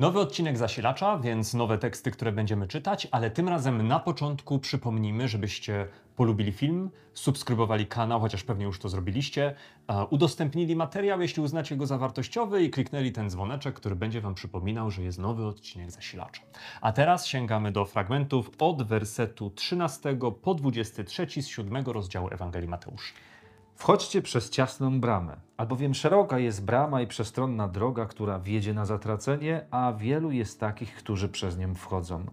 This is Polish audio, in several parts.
Nowy odcinek zasilacza, więc nowe teksty, które będziemy czytać, ale tym razem na początku przypomnijmy, żebyście polubili film, subskrybowali kanał, chociaż pewnie już to zrobiliście, udostępnili materiał, jeśli uznacie go za wartościowy i kliknęli ten dzwoneczek, który będzie Wam przypominał, że jest nowy odcinek zasilacza. A teraz sięgamy do fragmentów od wersetu 13 po 23 z 7 rozdziału Ewangelii Mateusza. Wchodźcie przez ciasną bramę, albowiem szeroka jest brama i przestronna droga, która wiedzie na zatracenie, a wielu jest takich, którzy przez nią wchodzą.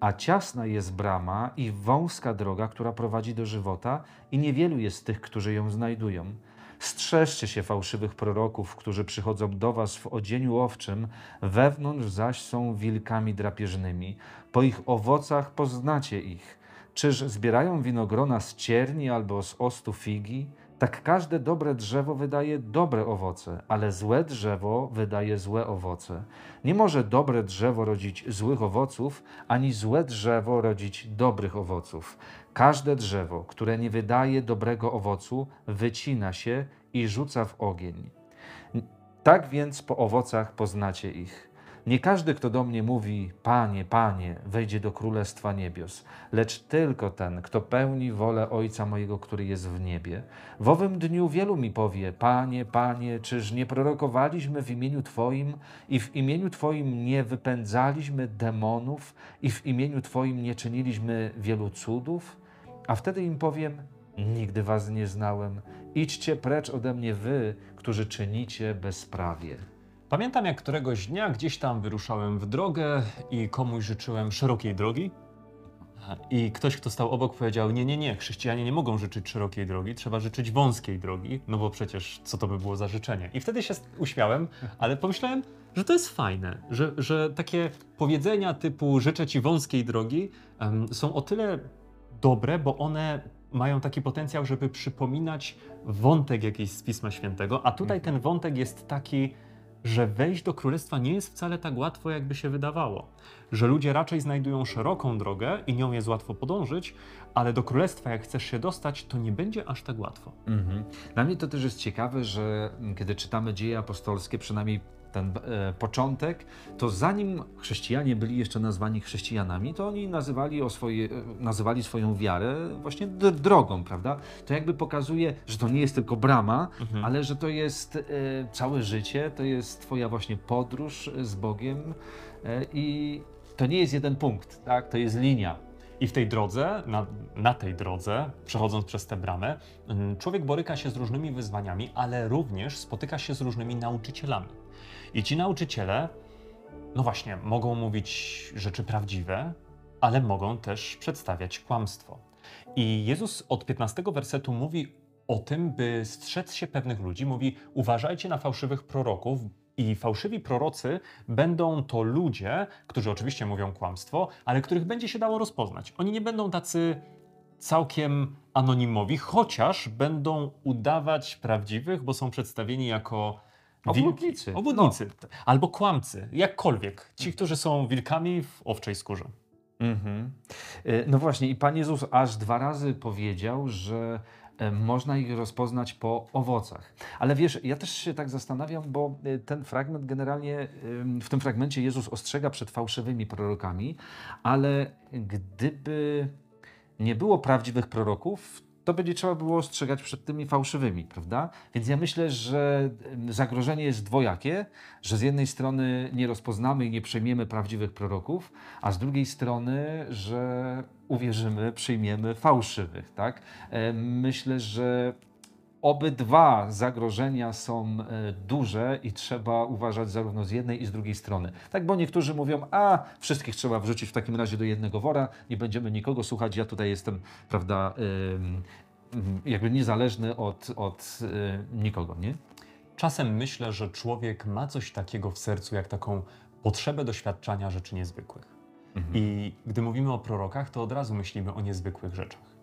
A ciasna jest brama i wąska droga, która prowadzi do żywota, i niewielu jest tych, którzy ją znajdują. Strzeżcie się fałszywych proroków, którzy przychodzą do was w odzieniu owczym, wewnątrz zaś są wilkami drapieżnymi. Po ich owocach poznacie ich. Czyż zbierają winogrona z cierni albo z ostu figi? Tak każde dobre drzewo wydaje dobre owoce, ale złe drzewo wydaje złe owoce. Nie może dobre drzewo rodzić złych owoców, ani złe drzewo rodzić dobrych owoców. Każde drzewo, które nie wydaje dobrego owocu, wycina się i rzuca w ogień. Tak więc po owocach poznacie ich. Nie każdy, kto do mnie mówi, Panie, Panie, wejdzie do Królestwa Niebios, lecz tylko ten, kto pełni wolę Ojca mojego, który jest w niebie. W owym dniu wielu mi powie, Panie, Panie, czyż nie prorokowaliśmy w imieniu Twoim i w imieniu Twoim nie wypędzaliśmy demonów i w imieniu Twoim nie czyniliśmy wielu cudów? A wtedy im powiem, nigdy was nie znałem, idźcie precz ode mnie wy, którzy czynicie bezprawie. Pamiętam, jak któregoś dnia gdzieś tam wyruszałem w drogę i komuś życzyłem szerokiej drogi. I ktoś, kto stał obok, powiedział: Nie, nie, nie, chrześcijanie nie mogą życzyć szerokiej drogi, trzeba życzyć wąskiej drogi, no bo przecież co to by było za życzenie? I wtedy się uśmiałem, ale pomyślałem, że to jest fajne, że, że takie powiedzenia typu życzę ci wąskiej drogi um, są o tyle dobre, bo one mają taki potencjał, żeby przypominać wątek jakiś z Pisma Świętego, a tutaj ten wątek jest taki że wejść do królestwa nie jest wcale tak łatwo, jakby się wydawało. Że ludzie raczej znajdują szeroką drogę i nią jest łatwo podążyć, ale do królestwa, jak chcesz się dostać, to nie będzie aż tak łatwo. Mhm. Dla mnie to też jest ciekawe, że kiedy czytamy dzieje apostolskie, przynajmniej ten e, początek, to zanim chrześcijanie byli jeszcze nazwani chrześcijanami, to oni nazywali, o swoje, nazywali swoją wiarę właśnie drogą, prawda? To jakby pokazuje, że to nie jest tylko brama, mhm. ale że to jest e, całe życie, to jest Twoja właśnie podróż z Bogiem e, i to nie jest jeden punkt, tak? To jest linia. I w tej drodze, na, na, tej drodze, przechodząc przez tę bramę, mm, człowiek boryka się z różnymi wyzwaniami, ale również spotyka się z różnymi nauczycielami. I ci nauczyciele, no właśnie, mogą mówić rzeczy prawdziwe, ale mogą też przedstawiać kłamstwo. I Jezus od 15 wersetu mówi o tym, by strzec się pewnych ludzi. Mówi: uważajcie na fałszywych proroków, i fałszywi prorocy będą to ludzie, którzy oczywiście mówią kłamstwo, ale których będzie się dało rozpoznać. Oni nie będą tacy całkiem anonimowi, chociaż będą udawać prawdziwych, bo są przedstawieni jako Obłudnicy. Obłudnicy. No. Albo kłamcy. Jakkolwiek. Ci, którzy są wilkami w owczej skórze. Mhm. E, no właśnie, i Pan Jezus aż dwa razy powiedział, że można ich rozpoznać po owocach. Ale wiesz, ja też się tak zastanawiam, bo e, ten fragment generalnie, w tym fragmencie Jezus ostrzega przed fałszywymi prorokami, ale gdyby nie było prawdziwych proroków, to będzie trzeba było ostrzegać przed tymi fałszywymi, prawda? Więc ja myślę, że zagrożenie jest dwojakie, że z jednej strony nie rozpoznamy i nie przejmiemy prawdziwych proroków, a z drugiej strony, że uwierzymy, przyjmiemy fałszywych, tak? Myślę, że obydwa zagrożenia są e, duże i trzeba uważać zarówno z jednej i z drugiej strony. Tak, bo niektórzy mówią, a wszystkich trzeba wrzucić w takim razie do jednego wora, nie będziemy nikogo słuchać, ja tutaj jestem, prawda, jakby niezależny od, od e, nikogo, nie? Czasem myślę, że człowiek ma coś takiego w sercu, jak taką potrzebę doświadczania rzeczy niezwykłych. Mhm. I gdy mówimy o prorokach, to od razu myślimy o niezwykłych rzeczach.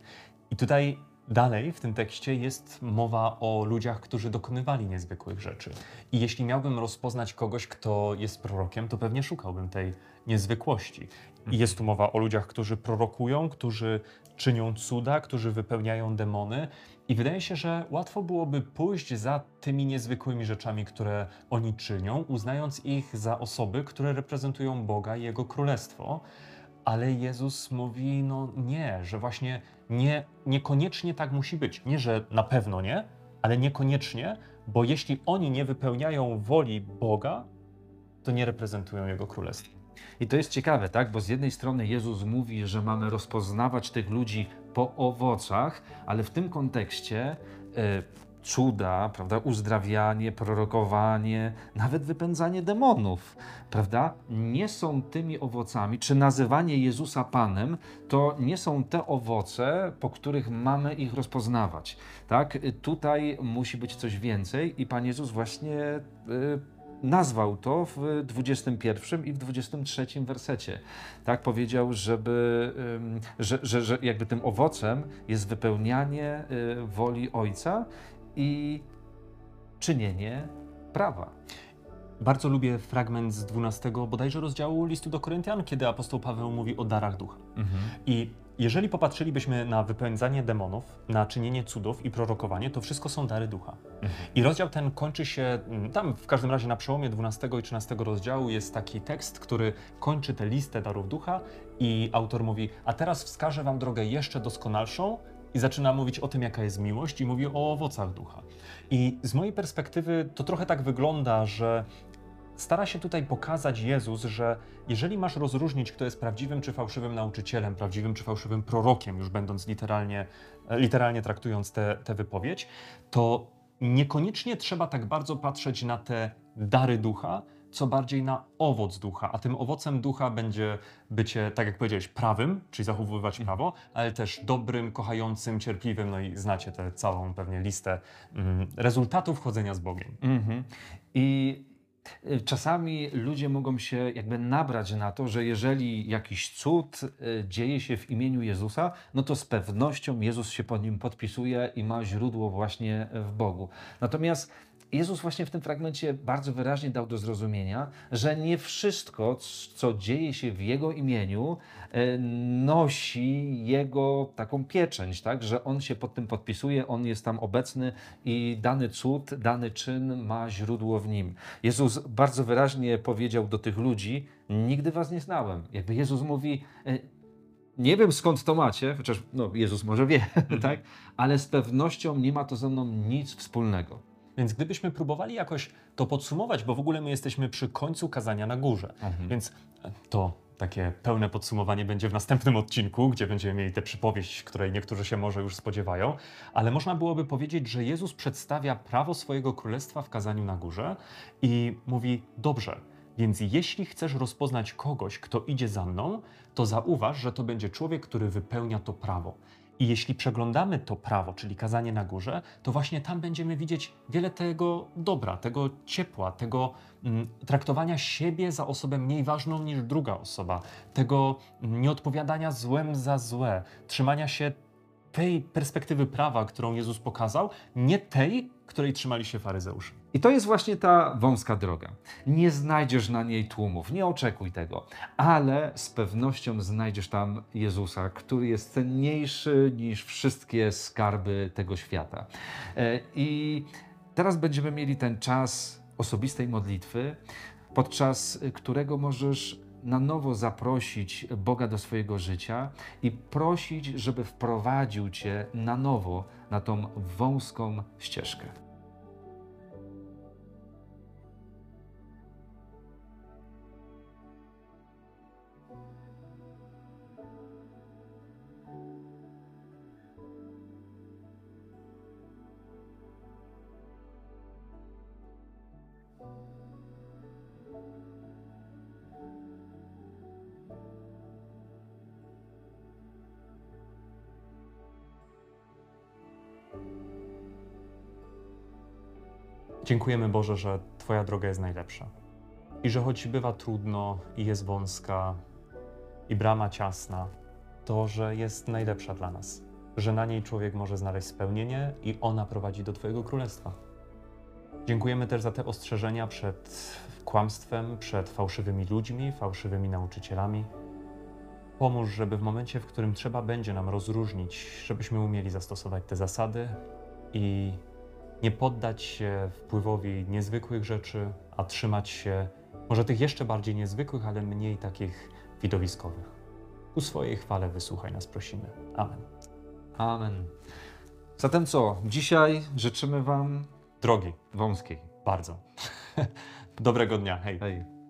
I tutaj Dalej w tym tekście jest mowa o ludziach, którzy dokonywali niezwykłych rzeczy. I jeśli miałbym rozpoznać kogoś, kto jest prorokiem, to pewnie szukałbym tej niezwykłości. I jest tu mowa o ludziach, którzy prorokują, którzy czynią cuda, którzy wypełniają demony. I wydaje się, że łatwo byłoby pójść za tymi niezwykłymi rzeczami, które oni czynią, uznając ich za osoby, które reprezentują Boga i Jego królestwo. Ale Jezus mówi, no nie, że właśnie nie, niekoniecznie tak musi być. Nie, że na pewno nie, ale niekoniecznie, bo jeśli oni nie wypełniają woli Boga, to nie reprezentują Jego królestwa. I to jest ciekawe, tak? Bo z jednej strony Jezus mówi, że mamy rozpoznawać tych ludzi po owocach, ale w tym kontekście e, cuda, prawda, uzdrawianie, prorokowanie, nawet wypędzanie demonów, prawda, nie są tymi owocami, czy nazywanie Jezusa Panem, to nie są te owoce, po których mamy ich rozpoznawać, tak? Tutaj musi być coś więcej i Pan Jezus właśnie y, nazwał to w 21 i w 23 wersecie. Tak powiedział, żeby, że, że, że jakby tym owocem jest wypełnianie y, woli Ojca i czynienie prawa. Bardzo lubię fragment z 12 bodajże rozdziału listu do Koryntian, kiedy apostoł Paweł mówi o darach ducha. I jeżeli popatrzylibyśmy na wypędzanie demonów, na czynienie cudów i prorokowanie, to wszystko są dary ducha. I rozdział ten kończy się, mm, tam w każdym razie na przełomie 12 i 13 rozdziału jest taki tekst, który kończy tę listę darów ducha i autor mówi, a teraz wskażę wam drogę jeszcze doskonalszą i zaczyna mówić o tym, jaka jest miłość i mówi o owocach ducha. I z mojej perspektywy to trochę tak wygląda, że stara się tutaj pokazać Jezus, że jeżeli masz rozróżnić, kto jest prawdziwym czy fałszywym nauczycielem, prawdziwym czy fałszywym prorokiem, już będąc literalnie, e, literalnie traktując tę wypowiedź, to niekoniecznie trzeba tak bardzo patrzeć na te dary ducha, co bardziej na owoc ducha. A tym owocem ducha będzie bycie, tak jak powiedziałeś, prawym, czyli zachowywać prawo, ale też dobrym, kochającym, cierpliwym. No i znacie tę całą pewnie listę mm, rezultatów chodzenia z Bogiem. Mhm. I y, czasami ludzie mogą się jakby nabrać na to, że jeżeli jakiś cud y, dzieje się w imieniu Jezusa, no to z pewnością Jezus się pod nim podpisuje i ma źródło właśnie w Bogu. Natomiast Jezus właśnie w tym fragmencie bardzo wyraźnie dał do zrozumienia, że nie wszystko, co dzieje się w Jego imieniu, e, nosi Jego taką pieczęć, tak? że On się pod tym podpisuje, On jest tam obecny i dany cud, dany czyn ma źródło w Nim. Jezus bardzo wyraźnie powiedział do tych ludzi, nigdy was nie znałem. Jakby Jezus mówi, e, nie wiem skąd to macie, chociaż no, Jezus może wie, tak? ale z pewnością nie ma to ze mną nic wspólnego. Więc gdybyśmy próbowali jakoś to podsumować, bo w ogóle my jesteśmy przy końcu kazania na górze, więc to takie pełne podsumowanie będzie w następnym odcinku, gdzie będziemy mieli tę przypowieść, której niektórzy się może już spodziewają, ale można byłoby powiedzieć, że Jezus przedstawia prawo swojego królestwa w kazaniu na górze i mówi: Dobrze, więc jeśli chcesz rozpoznać kogoś, kto idzie za mną, to zauważ, że to będzie człowiek, który wypełnia to prawo. I jeśli przeglądamy to prawo, czyli kazanie na górze, to właśnie tam będziemy widzieć wiele tego dobra, tego ciepła, tego mm, traktowania siebie za osobę mniej ważną niż druga osoba, tego mm, nieodpowiadania złem za złe, trzymania się tej perspektywy prawa, którą Jezus pokazał, nie tej, której trzymali się faryzeusze. I to jest właśnie ta wąska droga. Nie znajdziesz na niej tłumów, nie oczekuj tego, ale z pewnością znajdziesz tam Jezusa, który jest cenniejszy niż wszystkie skarby tego świata. E, I teraz będziemy mieli ten czas osobistej modlitwy, podczas którego możesz na nowo zaprosić Boga do swojego życia i prosić, żeby wprowadził Cię na nowo na tą wąską ścieżkę. Dziękujemy Boże, że Twoja droga jest najlepsza. I że choć bywa trudno i jest wąska i brama ciasna, to że jest najlepsza dla nas. że na niej człowiek może znaleźć spełnienie i ona prowadzi do Twojego królestwa. Dziękujemy też za te ostrzeżenia przed kłamstwem, przed fałszywymi ludźmi, fałszywymi nauczycielami. Pomóż, żeby w momencie, w którym trzeba będzie nam rozróżnić, żebyśmy umieli zastosować te zasady i nie poddać się wpływowi niezwykłych rzeczy, a trzymać się może tych jeszcze bardziej niezwykłych, ale mniej takich widowiskowych. Ku swojej chwale wysłuchaj nas, prosimy. Amen. Amen. Zatem co? Dzisiaj życzymy Wam Drogi, wąskiej. bardzo. Dobrego dnia. Hej. Hej.